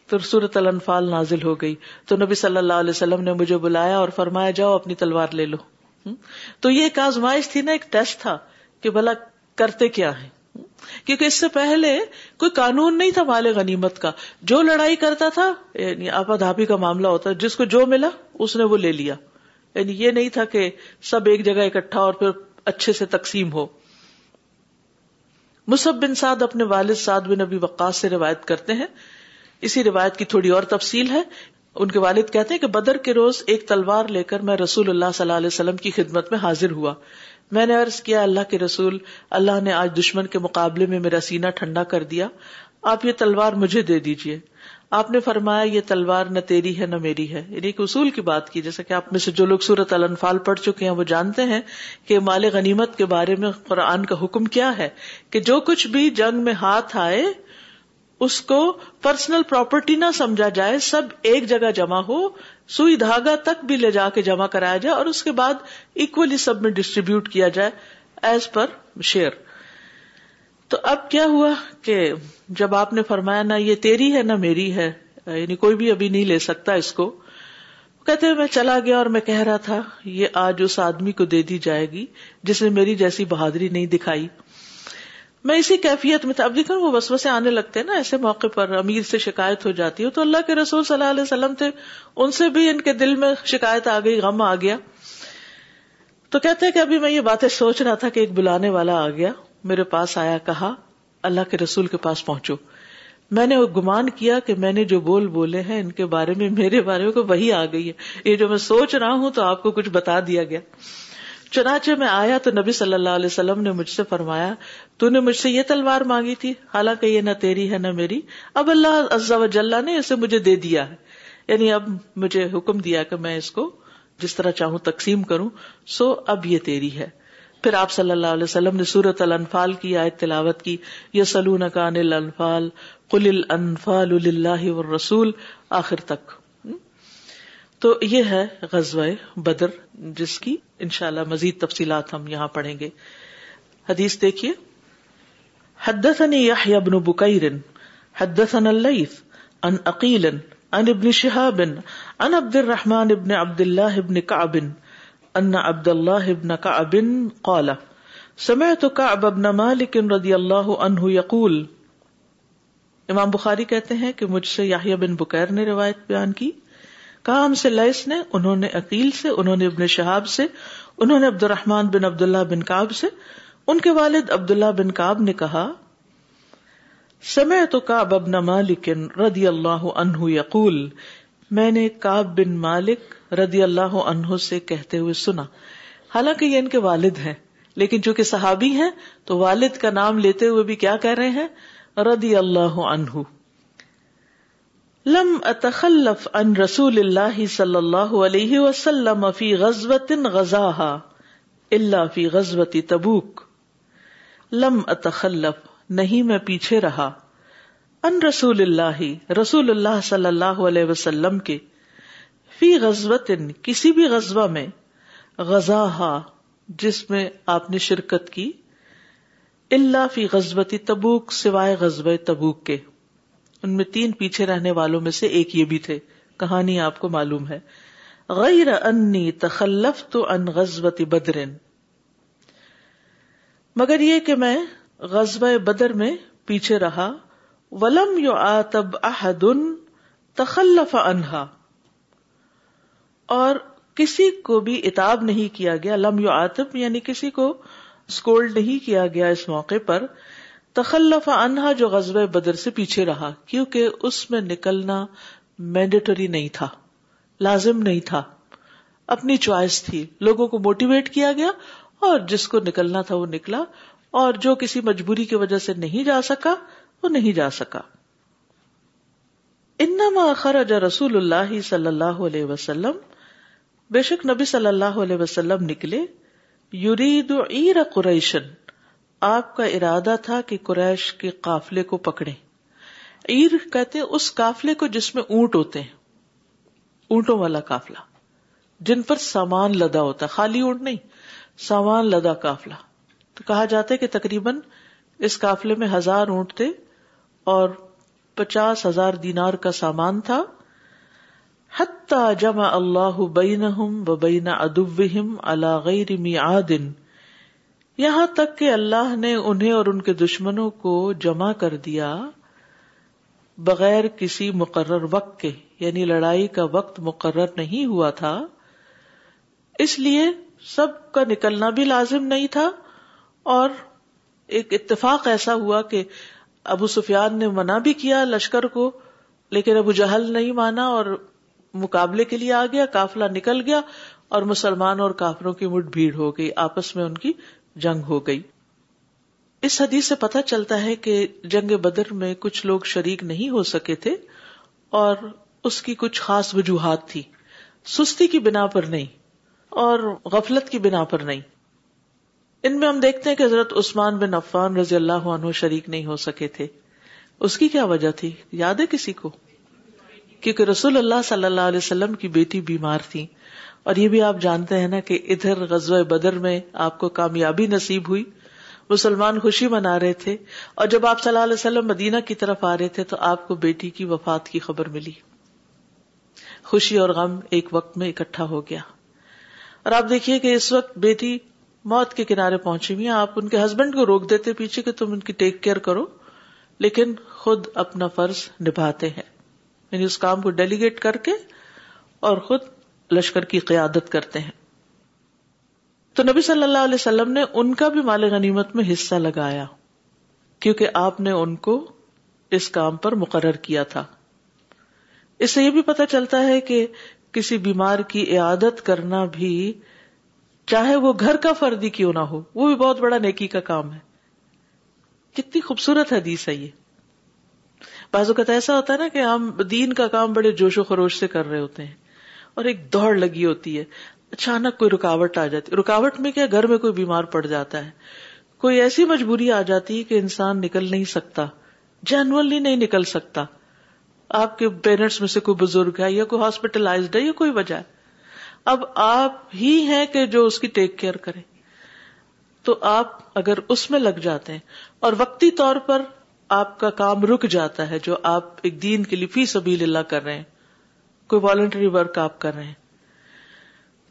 تو سورت الانفال نازل ہو گئی۔ تو نبی صلی اللہ علیہ وسلم نے مجھے بلایا اور فرمایا، جاؤ اپنی تلوار لے لو۔ تو یہ ایک آزمائش تھی نا، ایک ٹیسٹ تھا کہ بھلا کرتے کیا ہے کیونکہ اس سے پہلے کوئی قانون نہیں تھا مال غنیمت کا۔ جو لڑائی کرتا تھا یعنی آپا دھاپی کا معاملہ ہوتا، جس کو جو ملا، اس نے وہ لے لیا۔ یعنی یہ نہیں تھا کہ سب ایک جگہ اکٹھا اور پھر اچھے سے تقسیم ہو۔ مصب بن سعد اپنے والد سعد بن نبی وقاص سے روایت کرتے ہیں۔ اسی روایت کی تھوڑی اور تفصیل ہے۔ ان کے والد کہتے ہیں کہ بدر کے روز ایک تلوار لے کر میں رسول اللہ صلی اللہ علیہ وسلم کی خدمت میں حاضر ہوا۔ میں نے عرض کیا، اللہ کے رسول، اللہ نے آج دشمن کے مقابلے میں میرا سینہ ٹھنڈا کر دیا۔ آپ یہ تلوار مجھے دے دیجیے آپ نے فرمایا، یہ تلوار نہ تیری ہے نہ میری ہے۔ یعنی ایک اصول کی بات کی، جیسا کہ آپ میں سے جو لوگ سورت الانفال پڑھ چکے ہیں، وہ جانتے ہیں کہ مال غنیمت کے بارے میں قرآن کا حکم کیا ہے کہ جو کچھ بھی جنگ میں ہاتھ آئے، اس کو پرسنل پراپرٹی نہ سمجھا جائے، سب ایک جگہ جمع ہو، سوئی دھاگا تک بھی لے جا کے جمع کرایا جائے اور اس کے بعد اکولی سب میں ڈسٹریبیوٹ کیا جائے ایز پر شیئر تو اب کیا ہوا کہ جب آپ نے فرمایا نہ یہ تیری ہے نہ میری ہے یعنی کوئی بھی ابھی نہیں لے سکتا اس کو، کہتے میں چلا گیا اور میں کہہ رہا تھا، یہ آج اس آدمی کو دے دی جائے گی جس نے میری جیسی بہادری نہیں دکھائی۔ میں اسی کیفیت میں تھا۔ اب دیکھو، وہ بس بسے آنے لگتے نا، ایسے موقع پر امیر سے شکایت ہو جاتی ہے۔ تو اللہ کے رسول صلی اللہ علیہ وسلم تھے، ان سے بھی ان کے دل میں شکایت آ گئی، غم آ گیا۔ تو کہتے کہ ابھی میں یہ باتیں سوچ رہا تھا کہ ایک بلانے والا آ گیا۔ میرے پاس آیا، کہا، اللہ کے رسول کے پاس پہنچو۔ میں نے گمان کیا کہ میں نے جو بول بولے ہیں، ان کے بارے میں، میرے بارے میں وہی آ گئی ہے۔ یہ جو میں سوچ رہا ہوں تو آپ کو کچھ بتا دیا گیا۔ چنانچہ میں آیا تو نبی صلی اللہ علیہ وسلم نے مجھ سے فرمایا، تو نے مجھ سے یہ تلوار مانگی تھی، حالانکہ یہ نہ تیری ہے نہ میری۔ اب اللہ عزا و نے اسے مجھے دے دیا ہے۔ یعنی اب مجھے حکم دیا کہ میں اس کو جس طرح چاہوں تقسیم کروں، سو اب یہ تیری ہے۔ پھر آپ صلی اللہ علیہ وسلم نے سورت الانفال کی آیت تلاوت کی یہ سلون کا انل انفال کل الفال اللہ رسول آخر تک۔ تو یہ ہے غزوہ بدر، جس کی انشاءاللہ مزید تفصیلات ہم یہاں پڑھیں گے۔ حدیث دیکھیے۔ حدثني يحيى بن بكير حدثنا الليث، عن عقيل عن ابن شهاب عن عبد الرحمن بن عبد الله بن كعب ان عبد الله بن كعب قال، سمعت كعب بن مالك رضي الله عنه يقول امام بخاری کہتے ہیں کہ مجھ سے یاہیا بن بکیر نے روایت بیان کی۔ کہا، ہم سے لائس نے، انہوں نے عقیل سے، انہوں نے ابن شہاب سے، انہوں نے عبد الرحمان بن عبد اللہ بن کاب سے۔ ان کے والد عبد اللہ بن کاب نے کہا سمے تو کاب ابن مالک ردی اللہ عنہ یقول، میں نے کاب بن مالک ردی اللہ عنہ سے کہتے ہوئے سنا۔ حالانکہ یہ ان کے والد ہیں، لیکن چونکہ صحابی ہیں، تو والد کا نام لیتے ہوئے بھی کیا کہہ رہے ہیں؟ ردی اللہ عنہ۔ لم اتخلف ان رسول اللہ صلی اللہ علیہ وسلم فی غزوت غزاها الا فی غزوت تبوک۔ لم اتخلف، نہیں میں پیچھے رہا۔ ان رسول اللہ رسول اللہ صلی اللہ علیہ وسلم کے۔ فی غزوت کسی بھی غزوہ میں غزاها جس میں آپ نے شرکت کی اللہ فی غزوتی تبوک، سوائے غزوہ تبوک کے۔ ان میں تین پیچھے رہنے والوں میں سے ایک یہ بھی تھے۔ کہانی آپ کو معلوم ہے۔ غیر انی تخلف تو ان غزبتی بدرن۔ مگر یہ کہ میں غزب بدر میں پیچھے رہا، ولم یو آتب احد تخلف انہا اور کسی کو بھی اتاب نہیں کیا گیا، لم یو آتب یعنی کسی کو اسکولڈ نہیں کیا گیا اس موقع پر، تخلف انہا جو غزب بدر سے پیچھے رہا، کیونکہ اس میں نکلنا مینڈیٹری نہیں تھا، لازم نہیں تھا۔ اپنی چوائس تھی، لوگوں کو موٹیویٹ کیا گیا اور جس کو نکلنا تھا وہ نکلا، اور جو کسی مجبوری کی وجہ سے نہیں جا سکا، وہ نہیں جا سکا۔ انما خرج رسول اللہ صلی اللہ علیہ وسلم بے شک نبی صلی اللہ علیہ وسلم نکلے یورید قریشن، آپ کا ارادہ تھا کہ قریش کے قافلے کو پکڑے عیر کہتے اس قافلے کو جس میں اونٹ ہوتے ہیں، اونٹوں والا قافلہ، جن پر سامان لدا ہوتا ہے، خالی اونٹ نہیں، سامان لدا قافلہ۔ تو کہا جاتا ہے کہ تقریباً اس قافلے میں ہزار اونٹ تھے اور پچاس ہزار دینار کا سامان تھا۔ حتی جمع اللہ بینہم و بین ادوہم علی غیر میعاد. یہاں تک کہ اللہ نے انہیں اور ان کے دشمنوں کو جمع کر دیا بغیر کسی مقرر وقت کے یعنی لڑائی کا وقت مقرر نہیں ہوا تھا، اس لیے سب کا نکلنا بھی لازم نہیں تھا اور ایک اتفاق ایسا ہوا کہ ابو سفیان نے منع بھی کیا لشکر کو، لیکن ابو جہل نہیں مانا اور مقابلے کے لیے آ گیا کافلا نکل گیا اور مسلمان اور کافروں کی مٹ بھیڑ ہو گئی، آپس میں ان کی جنگ ہو گئی۔ اس حدیث سے پتہ چلتا ہے کہ جنگ بدر میں کچھ لوگ شریک نہیں ہو سکے تھے اور اس کی کچھ خاص وجوہات تھی۔ سستی کی بنا پر نہیں اور غفلت کی بنا پر نہیں۔ ان میں ہم دیکھتے ہیں کہ حضرت عثمان بن عفان رضی اللہ عنہ شریک نہیں ہو سکے تھے۔ اس کی کیا وجہ تھی؟ یاد ہے کسی کو؟ کیونکہ رسول اللہ صلی اللہ علیہ وسلم کی بیٹی بیمار تھی۔ اور یہ بھی آپ جانتے ہیں نا کہ ادھر غزوہ بدر میں آپ کو کامیابی نصیب ہوئی۔ مسلمان خوشی منا رہے تھے۔ اور جب آپ صلی اللہ علیہ وسلم مدینہ کی طرف آ رہے تھے تو آپ کو بیٹی کی وفات کی خبر ملی۔ خوشی اور غم ایک وقت میں اکٹھا ہو گیا۔ اور آپ دیکھیے کہ اس وقت بیٹی موت کے کنارے پہنچی ہوئی آپ ان کے ہسبینڈ کو روک دیتے پیچھے کہ تم ان کی ٹیک کیئر کرو، لیکن خود اپنا فرض نبھاتے ہیں۔ یعنی اس کام کو ڈیلیگیٹ کر کے اور خود لشکر کی قیادت کرتے ہیں۔ تو نبی صلی اللہ علیہ وسلم نے ان کا بھی مال غنیمت میں حصہ لگایا، کیونکہ آپ نے ان کو اس کام پر مقرر کیا تھا۔ اس سے یہ بھی پتا چلتا ہے کہ کسی بیمار کی عیادت کرنا بھی چاہے وہ گھر کا فرد ہی کیوں نہ ہو، وہ بھی بہت بڑا نیکی کا کام ہے۔ کتنی خوبصورت حدیث ہے یہ۔ بعض اوقات ایسا ہوتا ہے نا کہ ہم دین کا کام بڑے جوش و خروش سے کر رہے ہوتے ہیں اور ایک دوڑ لگی ہوتی ہے، اچانک کوئی رکاوٹ آ جاتی رکاوٹ میں کیا گھر میں کوئی بیمار پڑ جاتا ہے؟ کوئی ایسی مجبوری آ جاتی ہے کہ انسان نکل نہیں سکتا، جنرلی نہیں نکل سکتا۔ آپ کے پیرنٹس میں سے کوئی بزرگ ہے یا کوئی ہاسپٹلائزڈ ہے یا کوئی وجہ ہے۔ اب آپ ہی ہیں کہ جو اس کی ٹیک کیئر کریں تو آپ اگر اس میں لگ جاتے ہیں اور وقتی طور پر آپ کا کام رک جاتا ہے جو آپ ایک دین کے لیے فی سبیل اللہ کر رہے ہیں۔ کوئی والنٹری ورک آپ کر رہے ہیں۔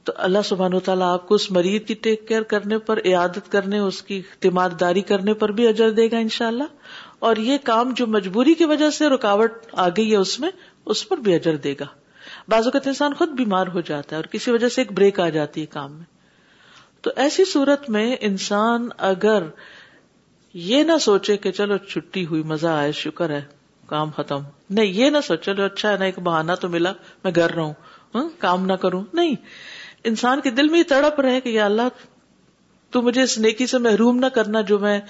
تو اللہ سبحان و تعالیٰ آپ کو اس مریض کی ٹیک کیئر کرنے پر، عیادت کرنے، اس کی اعتماد داری کرنے پر بھی اجر دے گا انشاءاللہ۔ اور یہ کام جو مجبوری کی وجہ سے رکاوٹ آ گئی ہے اس میں، اس پر بھی اجر دے گا۔ بعض اوقات انسان خود بیمار ہو جاتا ہے اور کسی وجہ سے ایک بریک آ جاتی ہے کام میں۔ تو ایسی صورت میں انسان اگر یہ نہ سوچے کہ چلو چھٹی ہوئی مزہ آئے شکر ہے کام ختم۔ نہیں یہ نہ سوچ چلو اچھا ہے نا ایک بہانا تو ملا میں گھر رہا ہوں ہاں، کام نہ کروں۔ نہیں انسان کے دل میں یہ تڑپ رہے کہ یا اللہ تو مجھے اس نیکی سے محروم نہ کرنا جو میں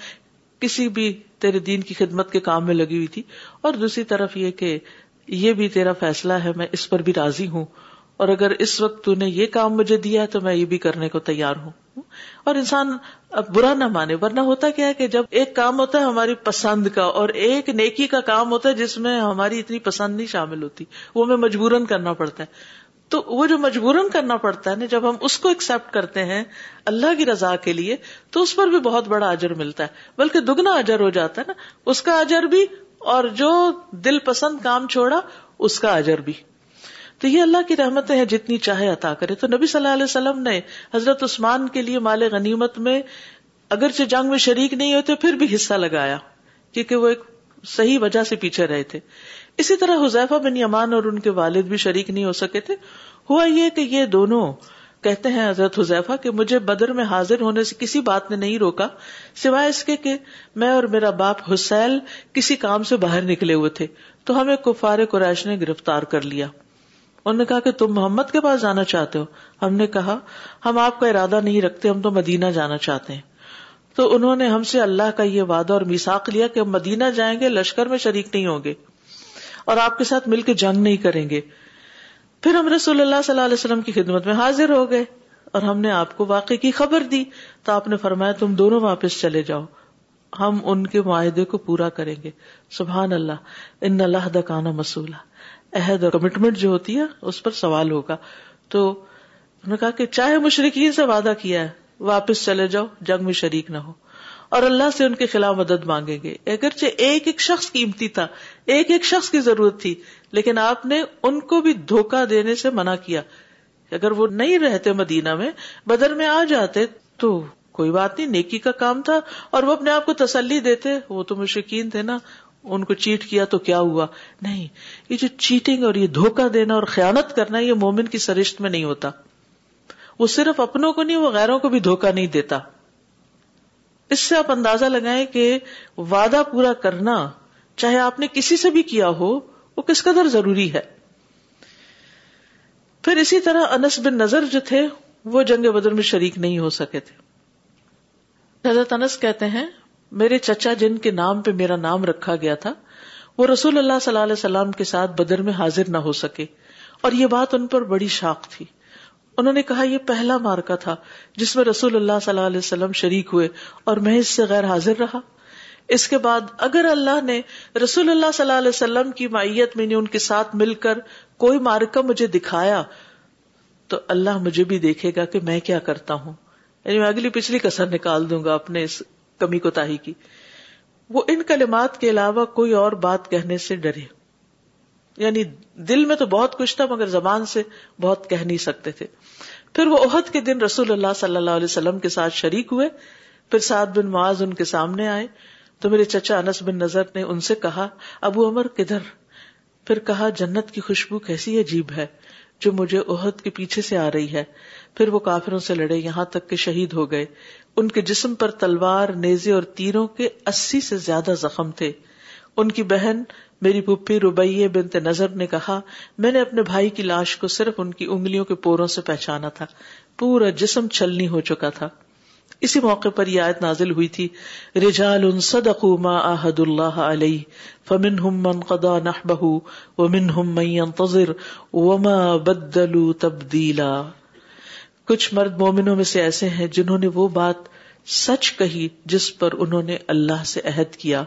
کسی بھی تیرے دین کی خدمت کے کام میں لگی ہوئی تھی۔ اور دوسری طرف یہ کہ یہ بھی تیرا فیصلہ ہے میں اس پر بھی راضی ہوں۔ اور اگر اس وقت تو نے یہ کام مجھے دیا تو میں یہ بھی کرنے کو تیار ہوں۔ اور انسان اب برا نہ مانے، ورنہ ہوتا کیا ہے کہ جب ایک کام ہوتا ہے ہماری پسند کا، اور ایک نیکی کا کام ہوتا ہے جس میں ہماری اتنی پسند نہیں شامل ہوتی، وہ ہمیں مجبورن کرنا پڑتا ہے۔ تو وہ جو مجبورن کرنا پڑتا ہے نا، جب ہم اس کو ایکسپٹ کرتے ہیں اللہ کی رضا کے لیے، تو اس پر بھی بہت بڑا اجر ملتا ہے۔ بلکہ دگنا اجر ہو جاتا ہے نا، اس کا اجر بھی، اور جو دل پسند کام چھوڑا، اس کا اجر بھی۔ تو یہ اللہ کی رحمتیں ہیں، جتنی چاہے عطا کرے۔ تو نبی صلی اللہ علیہ وسلم نے حضرت عثمان کے لیے مال غنیمت میں اگرچہ جنگ میں شریک نہیں ہوتے پھر بھی حصہ لگایا، کیونکہ وہ ایک صحیح وجہ سے پیچھے رہے تھے۔ اسی طرح حذیفہ بن یمان اور ان کے والد بھی شریک نہیں ہو سکے تھے۔ ہوا یہ کہ یہ دونوں کہتے ہیں حضرت حذیفہ کہ مجھے بدر میں حاضر ہونے سے کسی بات نے نہیں روکا، سوائے اس کے کہ میں اور میرا باپ حسین کسی کام سے باہر نکلے ہوئے تھے۔ تو ہمیں کفار قریش نے گرفتار کر لیا۔ انہوں نے کہا کہ تم محمد کے پاس جانا چاہتے ہو۔ ہم نے کہا، ہم آپ کا ارادہ نہیں رکھتے، ہم تو مدینہ جانا چاہتے ہیں۔ تو انہوں نے ہم سے اللہ کا یہ وعدہ اور میساک لیا کہ ہم مدینہ جائیں گے، لشکر میں شریک نہیں ہوں گے۔ اور آپ کے ساتھ مل کے جنگ نہیں کریں گے۔ پھر ہم رسول اللہ صلی اللہ علیہ وسلم کی خدمت میں حاضر ہو گئے اور ہم نے آپ کو واقعی کی خبر دی۔ تو آپ نے فرمایا، تم دونوں واپس چلے جاؤ۔ ہم ان کے معاہدے کو پورا کریں گے۔ سبحان اللہ۔ ان اللہ دکانا مسولہ عہد اور کمٹمنٹ جو ہوتی ہے، اس پر سوال ہوگا۔ تو انہوں نے کہا کہ چاہے مشرقین سے وعدہ کیا ہے، واپس چلے جاؤ، جنگ میں شریک نہ ہو۔ اور اللہ سے ان کے خلاف مدد مانگیں گے۔ اگرچہ ایک ایک شخص قیمتی تھا، ایک ایک شخص کی ضرورت تھی، لیکن آپ نے ان کو بھی دھوکا دینے سے منع کیا۔ اگر وہ نہیں رہتے مدینہ میں، بدر میں آ جاتے تو کوئی بات نہیں، نیکی کا کام تھا اور وہ اپنے آپ کو تسلی دیتے۔ وہ تو مشکین تھے نا۔ ان کو چیٹ کیا تو کیا ہوا؟ نہیں، یہ جو چیٹنگ اور یہ دھوکا دینا اور خیانت کرنا یہ مومن کی سرشت میں نہیں ہوتا۔ وہ صرف اپنوں کو نہیں، وہ غیروں کو بھی دھوکا نہیں دیتا۔ اس سے آپ اندازہ لگائیں کہ وعدہ پورا کرنا چاہے آپ نے کسی سے بھی کیا ہو، وہ کس قدر ضروری ہے۔ پھر اسی طرح انس بن نظر جو تھے، وہ جنگ بدر میں شریک نہیں ہو سکے تھے۔ حضرت انس کہتے ہیں میرے چچا جن کے نام پہ میرا نام رکھا گیا تھا، وہ رسول اللہ صلی اللہ علیہ وسلم کے ساتھ بدر میں حاضر نہ ہو سکے۔ اور یہ بات ان پر بڑی شاق تھی۔ انہوں نے کہا، یہ پہلا مارکا تھا جس میں رسول اللہ صلی اللہ علیہ وسلم شریک ہوئے اور میں اس سے غیر حاضر رہا۔ اس کے بعد اگر اللہ نے رسول اللہ صلی اللہ علیہ وسلم کی معیت میں نے ان کے ساتھ مل کر کوئی مارکا مجھے دکھایا، تو اللہ مجھے بھی دیکھے گا کہ میں کیا کرتا ہوں۔ یعنی میں اگلی پچھلی کسر نکال دوں گا اپنے اس کمی کو تاہی کی۔ وہ ان کلمات کے علاوہ کوئی اور بات کہنے سے ڈرے۔ یعنی دل میں تو بہت کچھ تھا مگر زبان سے بہت کہہ نہیں سکتے تھے۔ پھر وہ عہد کے دن رسول اللہ صلی اللہ علیہ وسلم کے ساتھ شریک ہوئے۔ پھر سعد بن معاذ ان کے سامنے آئے۔ تو میرے چچا انس بن نظر نے ان سے کہا، ابو عمر کدھر؟ پھر کہا، جنت کی خوشبو کیسی عجیب ہے جو مجھے عہد کے پیچھے سے آ رہی ہے۔ پھر وہ کافروں سے لڑے، یہاں تک کہ شہید ہو گئے۔ ان کے جسم پر تلوار، نیزے اور تیروں کے اسی سے زیادہ زخم تھے۔ ان کی بہن، میری پھپھی روبیے بنت نظر نے کہا، میں نے اپنے بھائی کی لاش کو صرف ان کی انگلیوں کے پوروں سے پہچانا تھا۔ پورا جسم چھلنی ہو چکا تھا۔ اسی موقع پر یہ آیت نازل ہوئی تھی، رجال صدقوا ما آہد اللہ علیہ، فمنہم من قضا نحبہ، ومنہم من ينتظر وما بدلوا تبدیلا۔ کچھ مرد مومنوں میں سے ایسے ہیں جنہوں نے وہ بات سچ کہی جس پر انہوں نے اللہ سے عہد کیا۔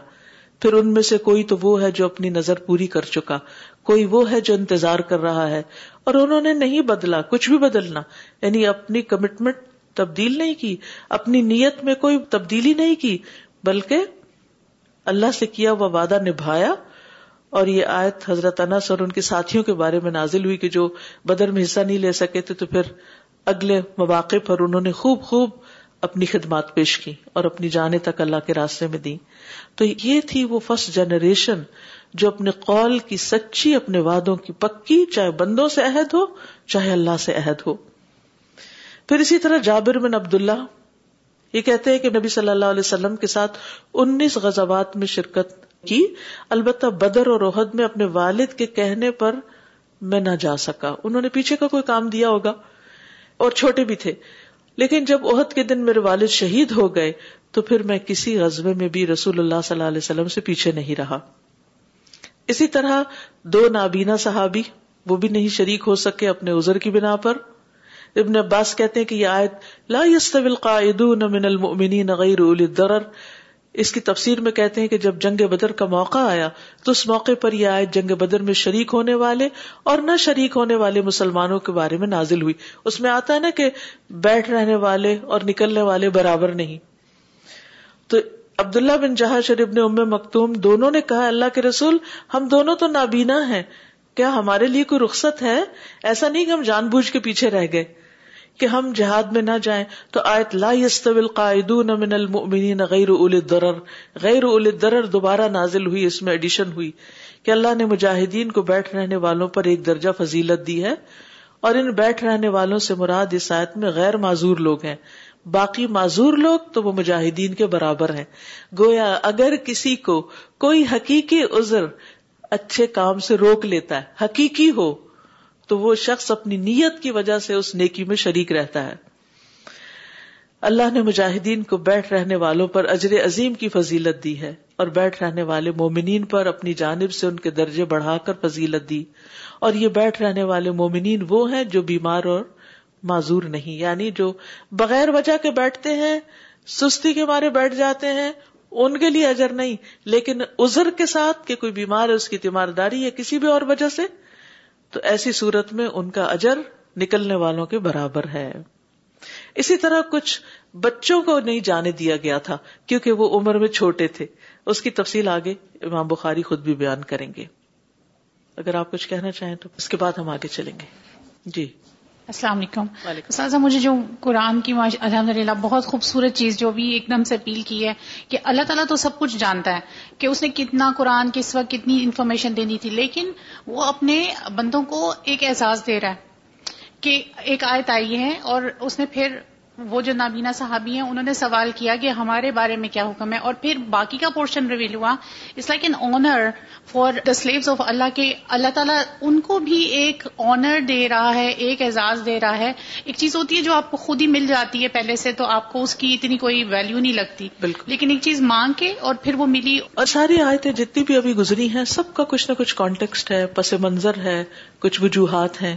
پھر ان میں سے کوئی تو وہ ہے جو اپنی نظر پوری کر چکا۔ کوئی وہ ہے جو انتظار کر رہا ہے۔ اور انہوں نے نہیں بدلا، کچھ بھی بدلنا۔ یعنی اپنی کمٹمنٹ تبدیل نہیں کی، اپنی نیت میں کوئی تبدیلی نہیں کی، بلکہ اللہ سے کیا وہ وعدہ نبھایا۔ اور یہ آیت حضرت انس اور ان کے ساتھیوں کے بارے میں نازل ہوئی کہ جو بدر میں حصہ نہیں لے سکے تھے تو پھر اگلے مواقع پر انہوں نے خوب خوب اپنی خدمات پیش کی اور اپنی جانے تک اللہ کے راستے میں دی تو یہ تھی وہ فرسٹ جنریشن جو اپنے قول کی سچی اپنے وعدوں کی پکی چاہے بندوں سے عہد ہو، چاہے اللہ سے عہد ہو۔ پھر اسی طرح جابر بن عبداللہ، یہ کہتے ہیں کہ نبی صلی اللہ علیہ وسلم کے ساتھ انیس غزوات میں شرکت کی۔ البتہ بدر اور عہد میں اپنے والد کے کہنے پر میں نہ جا سکا۔ انہوں نے پیچھے کا کوئی کام دیا ہوگا؟ اور چھوٹے بھی تھے۔ لیکن جب عہد کے دن میرے والد شہید ہو گئے، تو پھر میں کسی غزبے میں بھی رسول اللہ صلی اللہ علیہ وسلم سے پیچھے نہیں رہا۔ اسی طرح دو نابینا صحابی، وہ بھی نہیں شریک ہو سکے اپنے ازر کی بنا پر۔ ابن عباس کہتے ہیں کہ یہ آیت لا يستوي القاعدون من المؤمنین غیر اولی الضرر۔ اس کی تفسیر میں کہتے ہیں کہ جب جنگ بدر کا موقع آیا تو اس موقع پر یہ آیت جنگ بدر میں شریک ہونے والے اور نہ شریک ہونے والے مسلمانوں کے بارے میں نازل ہوئی۔ اس میں آتا ہے نا کہ بیٹھ رہنے والے اور نکلنے والے برابر نہیں۔ تو عبداللہ بن جہاز شریف نے ام مکتوم دونوں نے کہا، اللہ کے رسول، ہم دونوں تو نابینا ہیں۔ کیا ہمارے لیے کوئی رخصت ہے؟ ایسا نہیں کہ ہم جان بوجھ کے پیچھے رہ گئے۔ کہ ہم جہاد میں نہ جائیں تو آیت لا القاعدون من المؤمنین غیر اول الضرر۔ غیر اول الضرر دوبارہ نازل ہوئی، اس میں ایڈیشن ہوئی کہ اللہ نے مجاہدین کو بیٹھ رہنے والوں پر ایک درجہ فضیلت دی ہے اور ان بیٹھ رہنے والوں سے مراد اس آیت میں غیر معذور لوگ ہیں۔ باقی معذور لوگ تو وہ مجاہدین کے برابر ہیں۔ گویا اگر کسی کو کوئی حقیقی عذر اچھے کام سے روک لیتا ہے، حقیقی ہو تو وہ شخص اپنی نیت کی وجہ سے اس نیکی میں شریک رہتا ہے۔ اللہ نے مجاہدین کو بیٹھ رہنے والوں پر اجر عظیم کی فضیلت دی ہے اور بیٹھ رہنے والے مومنین پر اپنی جانب سے ان کے درجے بڑھا کر فضیلت دی۔ اور یہ بیٹھ رہنے والے مومنین وہ ہیں جو بیمار اور معذور نہیں یعنی جو بغیر وجہ کے بیٹھتے ہیں، سستی کے مارے بیٹھ جاتے ہیں، ان کے لیے اجر نہیں، لیکن ازر کے ساتھ کہ کوئی بیمار ہے، اس کی تیمارداری یا کسی بھی اور وجہ سے تو ایسی صورت میں ان کا اجر نکلنے والوں کے برابر ہے۔ اسی طرح کچھ بچوں کو نہیں جانے دیا گیا تھا کیونکہ وہ عمر میں چھوٹے تھے۔ اس کی تفصیل آگے امام بخاری خود بھی بیان کریں گے۔ اگر آپ کچھ کہنا چاہیں تو اس کے بعد ہم آگے چلیں گے۔ جی۔ السلام علیکم۔ استاذہ مجھے جو قرآن کی الحمد للہ بہت خوبصورت چیز جو بھی ایک دم سے اپیل کی ہے کہ اللہ تعالیٰ تو سب کچھ جانتا ہے کہ اس نے کتنا قرآن کس وقت کتنی انفارمیشن دینی تھی لیکن وہ اپنے بندوں کو ایک اعزاز دے رہا ہے کہ ایک آیت آئی ہے اور اس نے پھر وہ جو نابینا صحابی ہیں انہوں نے سوال کیا کہ ہمارے بارے میں کیا حکم ہے؟ اور پھر باقی کا پورشن ریویل ہوا۔ It's like an honour for the slaves of اللہ کے اللہ تعالیٰ ان کو بھی ایک آنر دے رہا ہے ایک اعزاز دے رہا ہے۔ ایک چیز ہوتی ہے جو آپ کو خود ہی مل جاتی ہے پہلے سے تو آپ کو اس کی اتنی کوئی ویلو نہیں لگتی۔ بالکل۔ لیکن ایک چیز مانگ کے اور پھر وہ ملی۔ اور ساری آیتیں جتنی بھی ابھی گزری ہیں سب کا کچھ نہ کچھ کانٹیکسٹ ہے پس منظر ہے کچھ وجوہات ہیں۔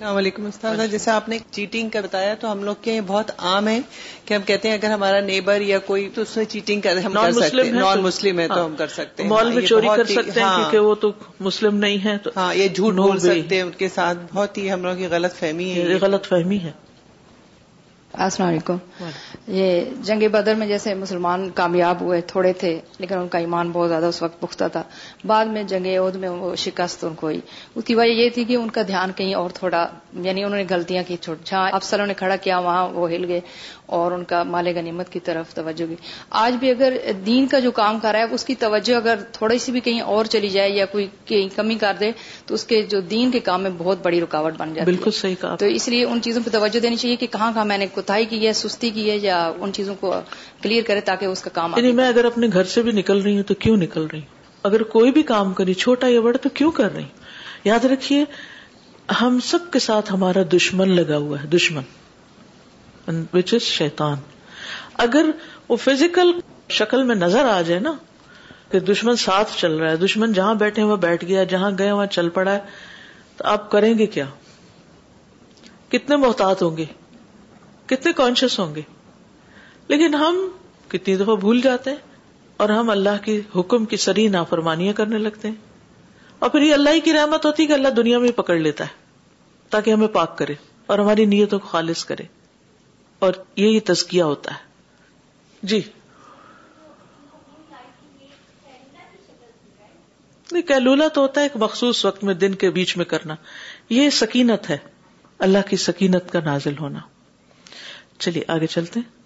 السلام علیکم استاد جیسے آپ نے چیٹنگ کا بتایا تو ہم لوگ کے بہت عام ہے کہ ہم کہتے ہیں اگر ہمارا نیبر یا کوئی تو اس میں چیٹنگ کر ہم کر سکتے ہیں نان مسلم ہے تو ہم کر سکتے ہیں۔ مال میں چوری کر سکتے ہیں ہاں۔ کیونکہ وہ تو مسلم نہیں ہے ہاں یہ جھوٹ بول سکتے ہیں ان کے ساتھ بہت ہی ہم لوگ کی غلط فہمی ہے۔ غلط فہمی ہے۔ السلام علیکم یہ جنگ بدر میں جیسے مسلمان کامیاب ہوئے تھوڑے تھے لیکن ان کا ایمان بہت زیادہ اس وقت پختہ تھا۔ بعد میں جنگ عہد میں وہ شکست ان کو ہوئی۔ اس کی وجہ یہ تھی کہ ان کا دھیان کہیں اور تھوڑا یعنی انہوں نے غلطیاں کی چھوٹ جہاں افسروں نے کھڑا کیا وہاں وہ ہل گئے اور ان کا مال غنیمت کی طرف توجہ بھی آج بھی اگر دین کا جو کام کر رہا ہے اس کی توجہ اگر تھوڑی سی بھی کہیں اور چلی جائے یا کوئی کمی کر دے تو اس کے جو دین کے کام میں بہت بڑی رکاوٹ بن جائے بالکل صحیح کہا۔ تو اس لیے ان چیزوں پہ توجہ دینی چاہیے کہ کہاں کہاں میں نے کوتاہی کی ہے سستی کی ہے یا ان چیزوں کو کلیئر کرے تاکہ اس کا کام یعنی میں اگر اپنے گھر سے بھی نکل رہی ہوں تو کیوں نکل رہی ہوں؟ اگر کوئی بھی کام کری چھوٹا یا بڑا تو کیوں کر رہی ہوں؟ یاد رکھیے ہم سب کے ساتھ ہمارا دشمن لگا ہوا ہے دشمن وچ از شیتان اگر وہ فزیکل شکل میں نظر آ جائے نا کہ دشمن ساتھ چل رہا ہے۔ دشمن جہاں بیٹھے وہ بیٹھ گیا، جہاں گئے وہاں چل پڑا ہے۔ تو آپ کریں گے کیا؟ کتنے محتاط ہوں گے؟ کتنے کانشیس ہوں گے؟ لیکن ہم کتنی دفعہ بھول جاتے ہیں اور ہم اللہ کی حکم کی سری نافرمانیاں کرنے لگتے ہیں۔ اور پھر یہ اللہ ہی کی رحمت ہوتی کہ اللہ دنیا میں پکڑ لیتا ہے تاکہ ہمیں پاک کرے اور ہماری نیتوں کو خالص کرے۔ اور یہی تزکیہ ہوتا ہے۔ جی۔ نہیں کیلولا تو ہوتا ہے، ایک مخصوص وقت میں دن کے بیچ میں کرنا۔ یہ سکینت ہے، اللہ کی سکینت کا نازل ہونا۔ چلیے، آگے چلتے۔ ہیں